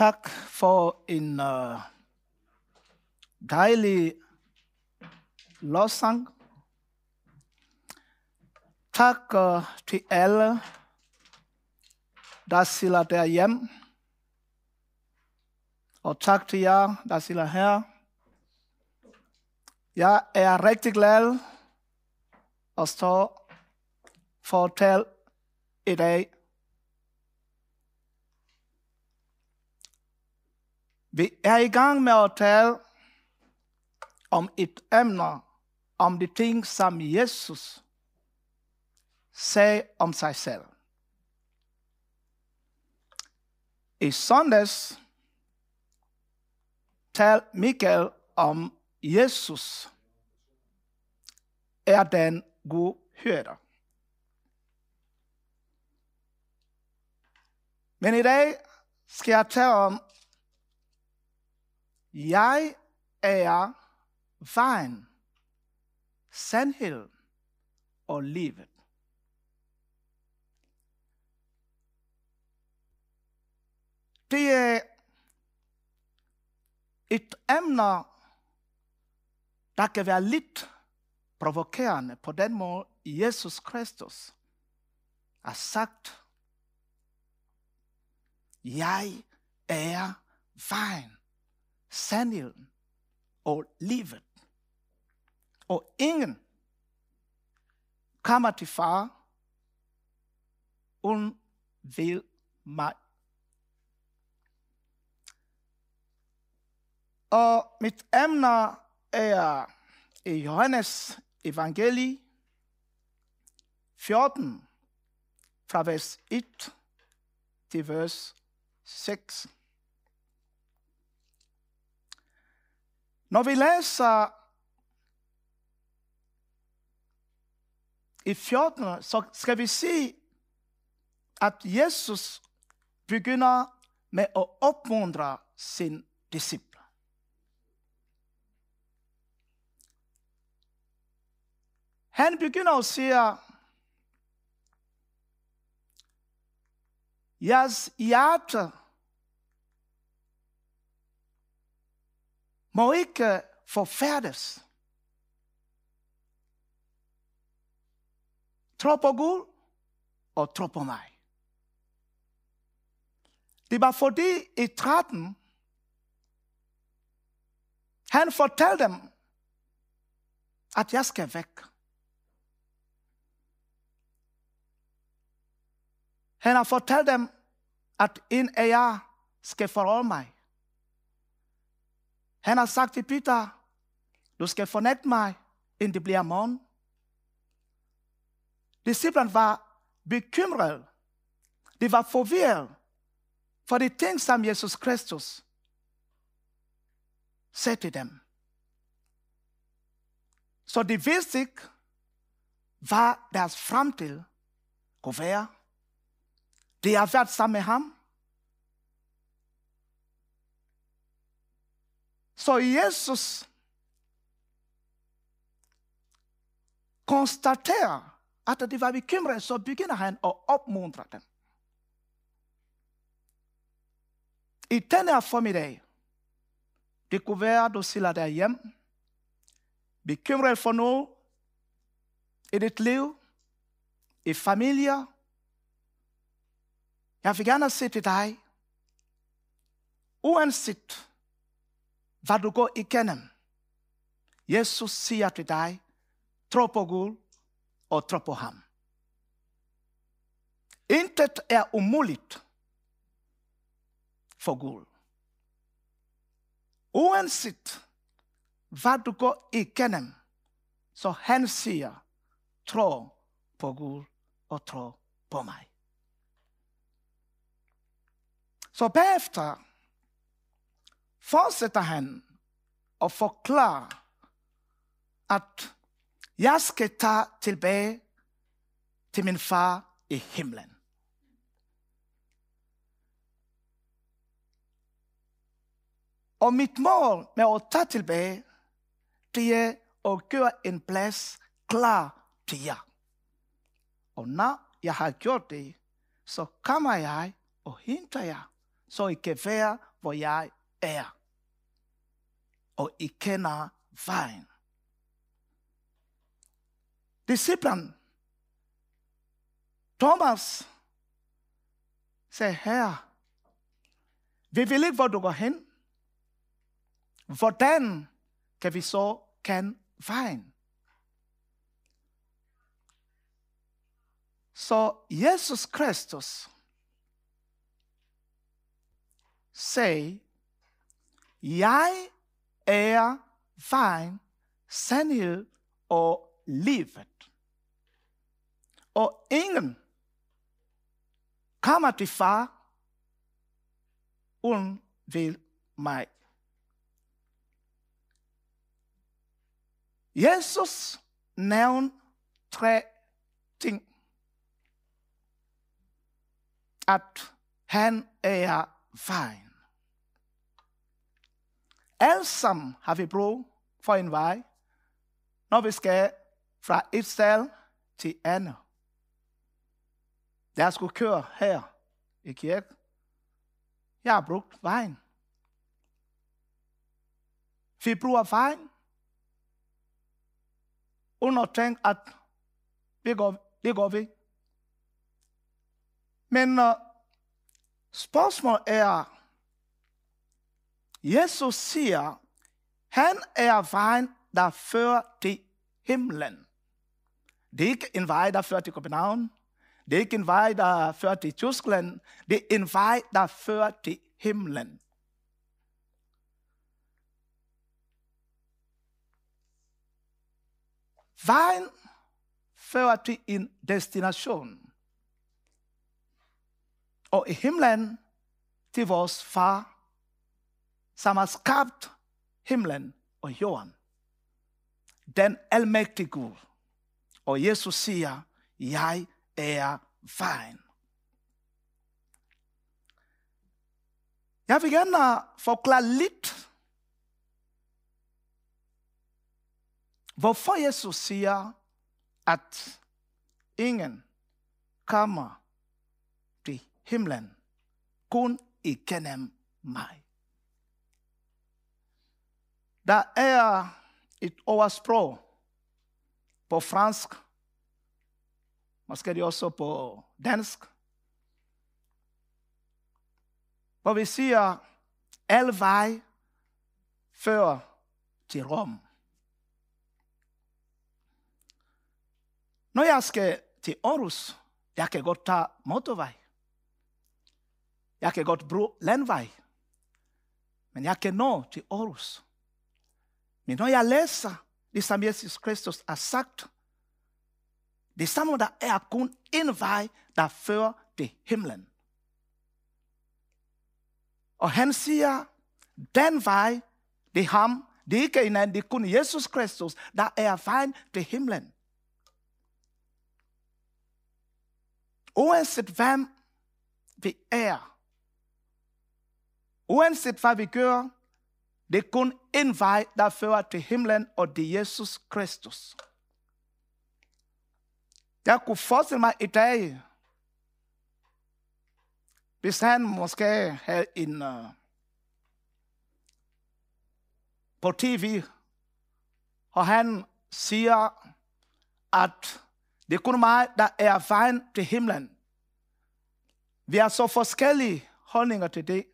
tak for en uh, dejlig lovsang. Tak uh, til alle, der sidder derhjemme. Og tak til jer, der sidder her. Jeg er rigtig glad at stå for at tale i dag. Vi er i gang med at tale om et emne, om de ting, som Jesus sagde om sig selv. I søndags talte Michael om Jesus er den gode hyrder. Men i dag skal jeg tale om, jeg er vejen, sandheden og livet. Det er et emne, der kan være lidt provokerende på den måde, Jesus Kristus har sagt, jeg er vejen, sandheden og livet. Og ingen kommer til far uden ved mig. Og mit emne er i Johannes evangelie 14, fra vers 1 til vers 6. Når vi læser i 14, så skal vi se, at Jesus begynder med at opmuntre sin disciple. Han begynder at sige, jeres hjerte må ikke forfærdes. Tro på Gud og tro på mig. Det var fordi i 13, han fortalte dem, at jeg skal væk. Han har fortalt dem, at en af jer skal forholde mig. Han har sagt til Peter, du skal fornægte mig, inden det bliver morgen. Disciplen var bekymret. De var forvirret for de ting, som Jesus Kristus sagde til dem. Så de vidste ikke, hvad deres fremtid kunne være. De har været sammen med ham. Så Jesus konstaterer, at de var bekymrede, så begynder han at opmuntre dem. I denne formiddag, det kunne være, at du sidder derhjemme, bekymret for noget i dit liv, i familier. Jeg vil gerne sige til dig, uanset hvad du går igennem, Jesus siger til dig, tro på Gud og tro på ham. Intet er umuligt for Gud. Uanset hvad du går igennem, så han siger, tro på Gud og tro på mig. Så bagefter fortsætter han og forklarer, at jeg skal tage tilbage til min far i himlen. Og mit mål med at tage tilbage, det er at gøre en plads klar til jer. Og når jeg har gjort det, så kommer jeg og henter jer, så I kan være hvor jeg er. Og I kender vejen. Disciplen Thomas sagde, herre, vi vil ikke, hvor du går hen. Hvordan kan vi så kende vejen? Så Jesus Kristus sagde, jeg er vejen, sandhed og livet. Og ingen kommer til far uden ved mig. Jesus nævnte tre ting. At han er vejen. Alle sammen har vi brug for en vej, når vi skal fra et sted til andet. Da Jeg skulle køre her i kirke. Jeg har brugt vejen. Vi bruger vejen, uden at tænke, at vi går, det går vi. Men uh, spørgsmålet er, Jesus siger, han er vejen, der fører til himlen. Det er ikke en vej, der fører til København. Det er ikke en vej, der fører til Tyskland. Det er en vej, der fører til himlen. Vejen fører til en destination. Og i himlen til vores far, som har skabt himlen og jorden. Den almægtige Gud. Og Jesus siger, jeg er vejen. Jeg vil gerne forklare lidt, hvorfor Jesus siger, at ingen kommer til himlen kun igennem mig. Der er et oversprog på fransk, måske det også på dansk, hvor vi siger, alle vej fører til Rom. Når jeg skal til Aarhus, jeg kan godt tage motorvej. Jeg kan godt bruge landvej. Men jeg kan nå til Aarhus. Men når jeg læser det, som Jesus Kristus har sagt, det samme, der er kun en vej, der fører til himlen. Og han siger, den vej, det er ham, det er ikke en anden, det er kun Jesus Kristus, der er vejen til himlen. Uanset hvem vi er, uanset hvad vi gør, det er kun en vej, der fører til himlen, og det er Jesus Kristus. Jeg kunne forestille mig i dag, hvis han måske havde en uh, på tv, og han siger, at det er kun mig, der er vejen til himlen. Vi har så forskellige holdninger til det.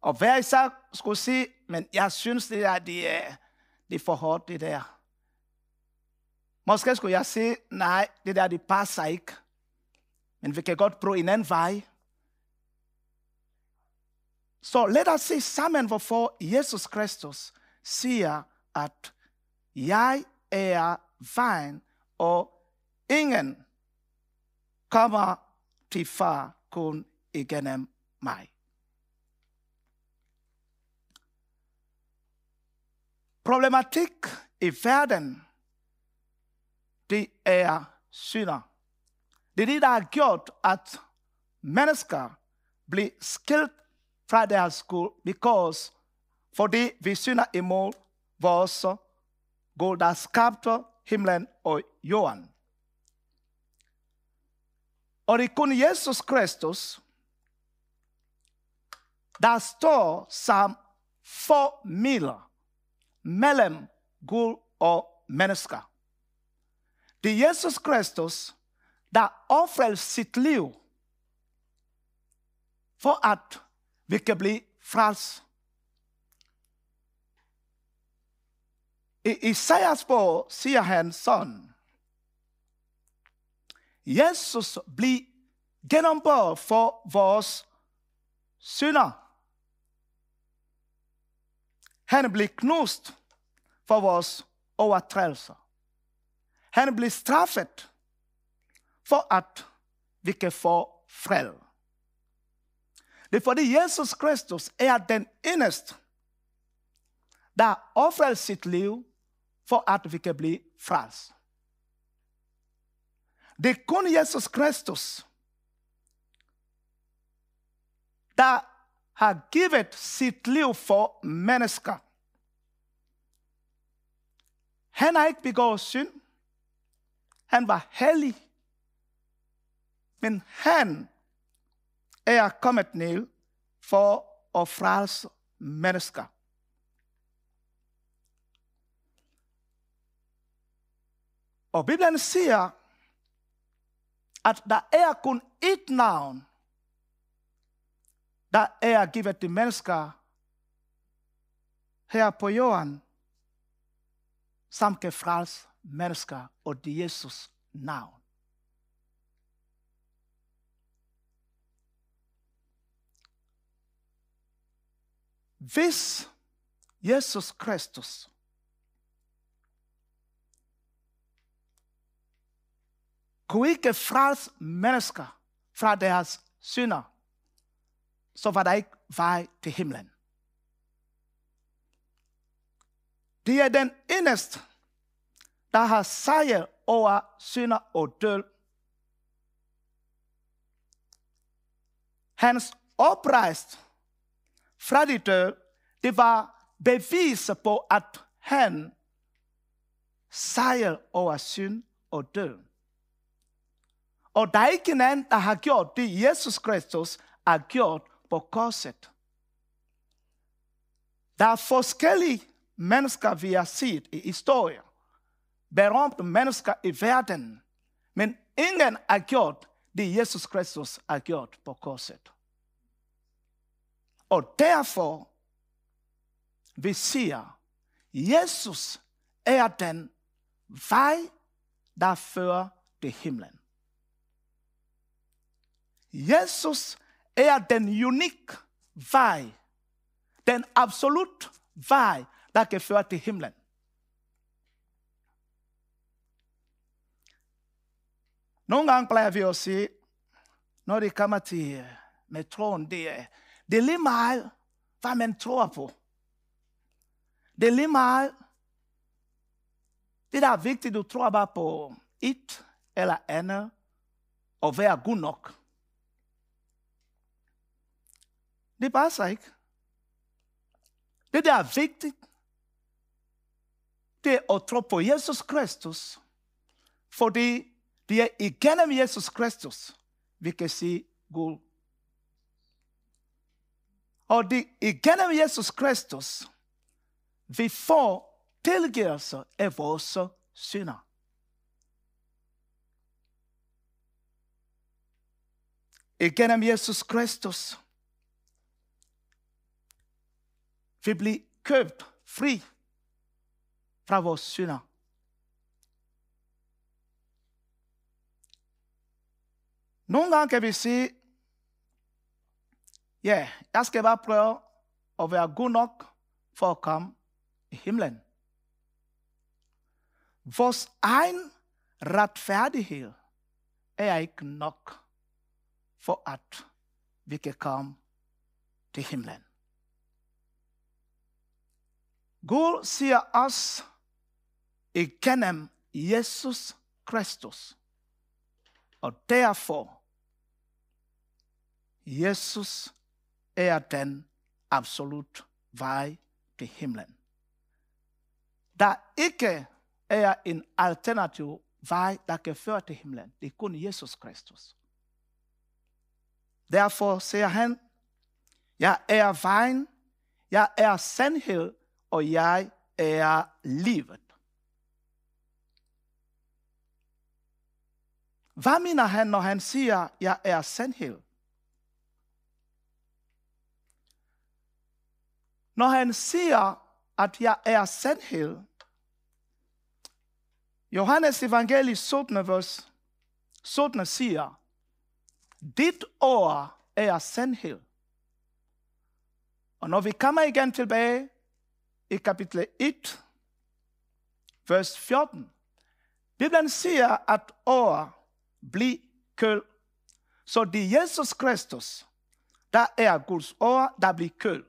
Og hver især skulle sige, men jeg synes, det er, det er, det er for hårdt, det der. Måske skulle jeg sige, nej, det der, det passer ikke. Men vi kan godt prøve en anden vej. Så lad os se sammen, hvorfor Jesus Kristus siger, at jeg er vejen, og ingen kommer til far kun igennem mig. Problematik i verden, det er synder. Det er det, der har gjort, at mennesker bliver skilt fra deres Gud, because fordi vi synder imod vores Gud, der skabte himlen og jorden. Og det er kun Jesus Kristus, der står som formidler mellem Gud og mennesker. Det er Jesus Kristus, der offrer sit liv for at vi kan blive frelst. I Isaias bog siger han sådan, Jesus blev gennembåret for vores synder. Han blev knust for vores overtrædelser. Han blev straffet for at vi kan få fred. Det er fordi Jesus Kristus er den eneste, der offrer sit liv for at vi kan blive frelst. Det er kun Jesus Kristus, der har givet sit liv for mennesker. Han har ikke begået synd. Han var hellig. Men han er kommet ned for at frelse mennesker. Og Bibelen siger, at der er kun ét navn, der er givet de mennesker her på jorden, som kan frelse mennesker, og det Jesus navn. Hvis Jesus Kristus kunne ikke frelse mennesker fra deres synder, så var der ikke vej til himlen. Det er den eneste, der har sejr over synder og død. Hans oprejst fra de døde, det var bevis på, at han sejr over synd og død. Og der er ikke en anden, der har gjort det, Jesus Kristus har gjort på korset. Der er forskellige mennesker, vi har set i historien. Berømte mennesker i verden. Men ingen har gjort det, Jesus Kristus har gjort på korset. Og derfor, vi siger, Jesus er den vej, der fører til himlen. Jesus er den unik vej, den absolut vej, der kan føre til himlen. Nogle gange plejer vi at sige, når det kommer til øh, med troen, det er, det er lige meget, hvad man tror på. Det er lige meget, det der er vigtigt, du tror bare på et eller andet, og være god nok. Det passer ikke. Det der er vigtigt, det er at tro på Jesus Kristus. Fordi det er igennem Jesus Kristus, vi kan sige Gud. Og det er igennem Jesus Kristus, vi får tilgivelse af vores synder. Igennem Jesus Kristus, vi bliver købt fri fra vores synder. Nogle gange kan vi sige, ja, jeg skal bare prøve at være god nok for at komme i himlen. Vores egen retfærdighed er ikke nok for at vi kan komme til himlen. Gud siger os igennem Jesus Kristus. Og derfor, Jesus er den absolut vej til himlen. Der ikke er en alternativ vej, der kan føre til himlen. Det er kun Jesus Kristus. Derfor siger han, Jeg er vejen, jeg er sandhed, og jeg er livet. Hvad mener han, når han siger, jeg er sandhed? Når han siger, at jeg er sandhed, Johannes evangeliet 17. vers 17 siger, dit ord er sandhed. Og når vi kommer igen tilbage i kapitel 1, vers 14, Bibelen siger, at år bliver køl. Så det er Jesus Kristus, der er Guds år, der bliver køl.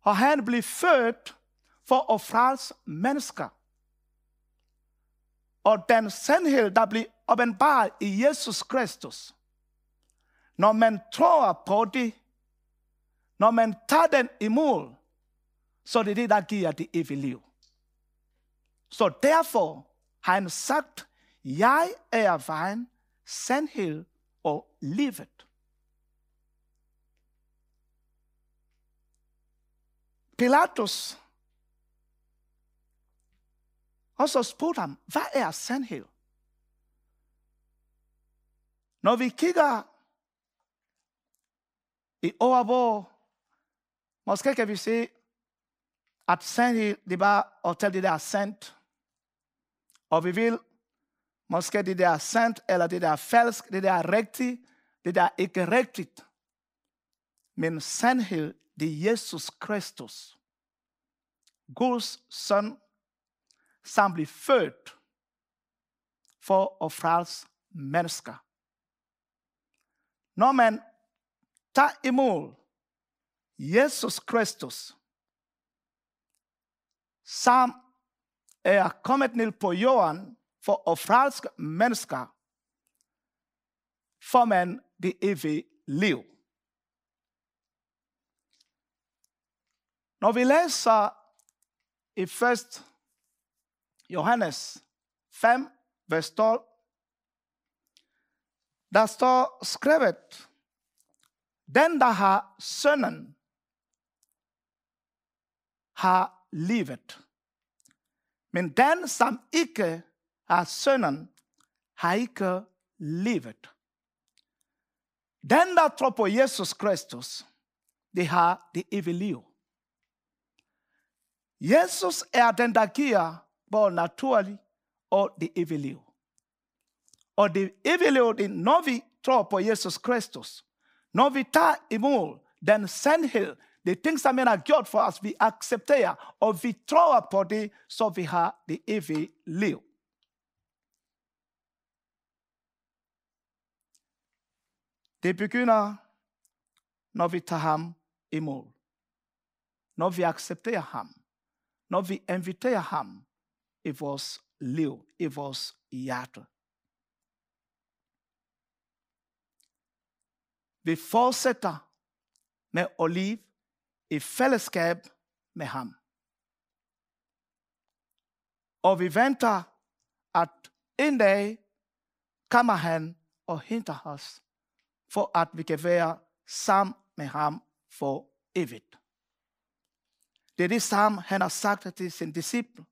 Og han blev født for at frelse mennesker. Og den sandhed, der bliver åbenbart i Jesus Kristus, når man tror på det, når man tager den imod, så det er det det, der giver det evige liv. Så derfor har han sagt, jeg er vejen, sandhed og livet. Pilatus og så spurgte ham, hvad er sandhed? Når vi kigger i år, hvor måske kan vi se, at sende det er bare at tale det der sendt. Og vi vil måske det der sendt, eller det der falsk, det der rigtigt, det der ikke rigtigt. Men sandhed, det er Jesus Kristus. Guds søn, som blev født for at frelse mennesker. Når man tager imod Jesus Kristus, som er kommet ned på jorden for at frelse mennesker, for man det evige liv. Når vi læser i 1. Johannes 5, vers 12, der står skrevet, den der har sønnen, har livet. Men den, som ikke har sønnen, har ikke livet. Den, der tror på Jesus Kristus, det har det evige liv. Jesus er den, der giver både naturlig og det evige liv. Og det evige liv, det når vi tror på Jesus Kristus, når vi tager imod den sandhed, det ting, som han har gjort for os, vi accepterer, og vi tror på det, så vi har det evige liv. Det begynder, når vi tager ham imod. Når vi accepterer ham. Når vi inviterer ham i vores liv, i vores hjerte. Vi fortsætter med at leve i fællesskab med ham. Og vi venter, at en dag kommer han og henter os, for at vi kan være sammen med ham for evigt. Det er det samme, han har sagt til sin disciple.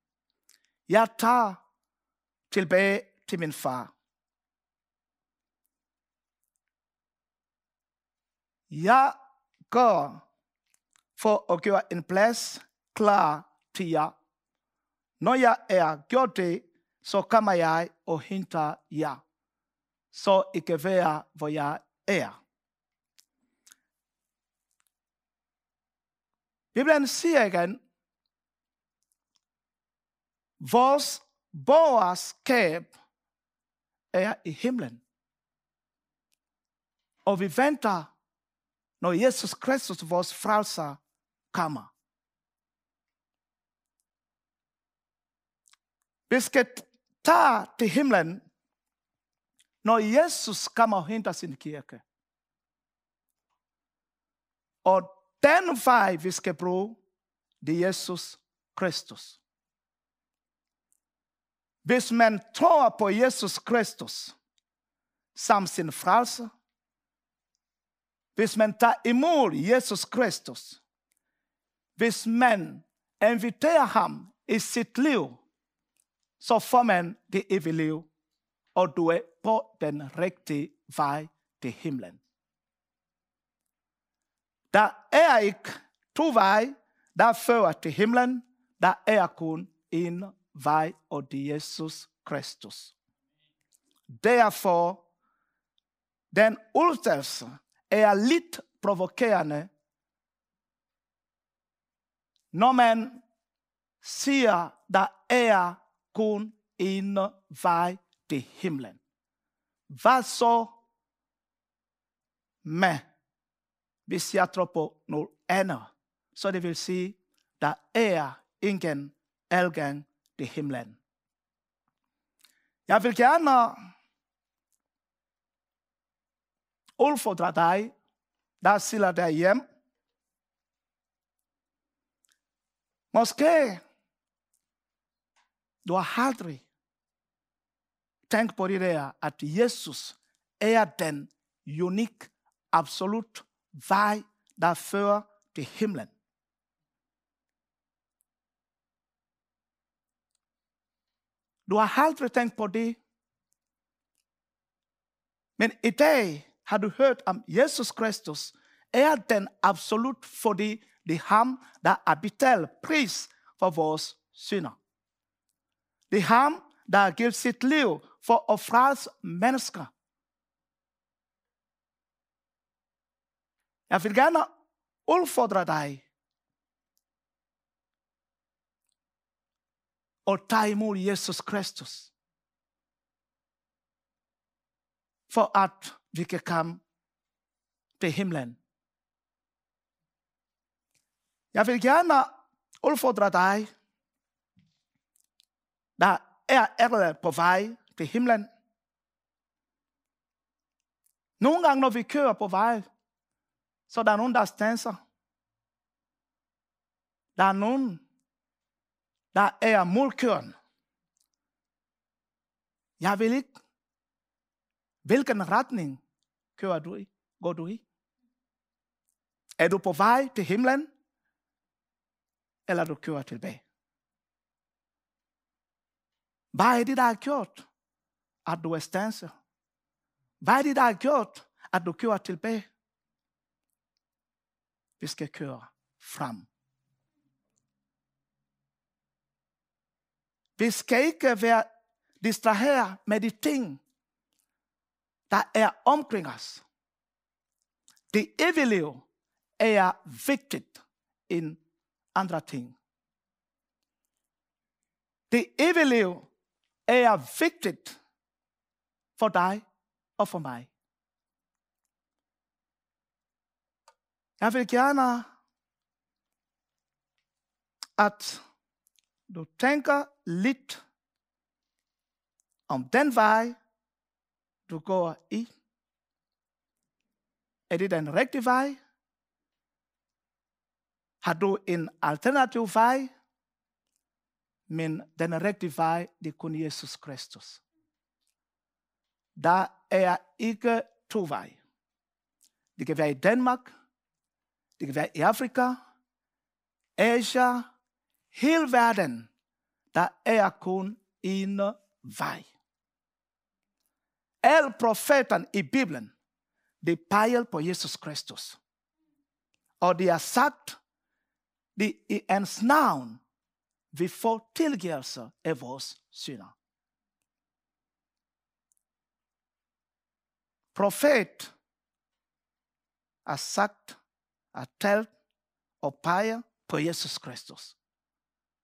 Jeg tager tilbage til min far. Jeg går for at gøre en plads klar til jer. Når jeg er gjort det, så kommer jeg og henter jer. Så I kan være, hvor jeg er. Bibelen siger igen, vores borgerskab er i himlen. Og vi venter, når Jesus Kristus, vores frelser, kama. Vi skal tage til himlen, når Jesus kommer og henter sin kirke. Og den vej, vi skal bruge, det er Jesus Kristus. Hvis man tror på Jesus Kristus som sin frelser, hvis man tager imod Jesus Kristus, hvis man inviterer ham i sit liv, så får man det evige liv, og du er på den rigtige vej til himlen. Der er ikke to veje, der fører til himlen. Der er kun en vej, og det er Jesus Kristus. Derfor, den udstillelse er lidt provokerende, når man siger, der er kun en vej til himlen. Hvad så med, hvis jeg tror på noget andet? Så det vil sige, der er ingen adgang til himlen. Jeg vil gerne udfordre dig, der sidder derhjemme. Måske du har aldrig tænkt på det der, at Jesus er den unik, absolut vej, der fører til himlen. Du har aldrig tænkt på det. Men i dag har du hørt om Jesus Kristus er den absolut, fordi det er ham, der er betalt pris for vores synder. Det er ham, der har givet sit liv for at frelse mennesker. Jeg vil gerne udfordre dig og tage imod Jesus Kristus. For at vi kan komme til himlen. Jeg vil gerne udfordre dig, der er allerede på vej til himlen. Nogle gange, når vi kører på vej, så der er nogen, der stanser. Der er nogen, der er målkøren. Jeg vil ikke. Hvilken retning kører du i? Går du i? Er du på vej til himlen? Eller du kører tilbage? Hvad er det, der har gjort, at du er stanset? Hvad er det, der har gjort, at du kører tilbage? Vi skal køre frem. Vi skal ikke være distraheret med de ting, der er omkring os. Det evige liv er vigtigt end andre ting. Det evige liv er vigtigt for dig og for mig. Jeg vil gerne, at du tænker lidt om den vej, du går i. Er det den rigtige vej? Har du en alternativ vej? Men den rigtige vej, det er kun Jesus Kristus. Der er ikke to veje. Det kan være i Danmark, det kan være i Afrika, Asia, hele verden, der er kun en vej. Alle profeterne i Bibelen, de peger på Jesus Kristus. Og de har sagt, det i hans navn, vi får tilgivelse af vores synder. Profet har sagt, har talt og peger på Jesus Kristus.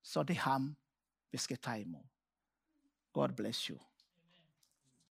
Så det er ham, vi skal tage imod. God bless you.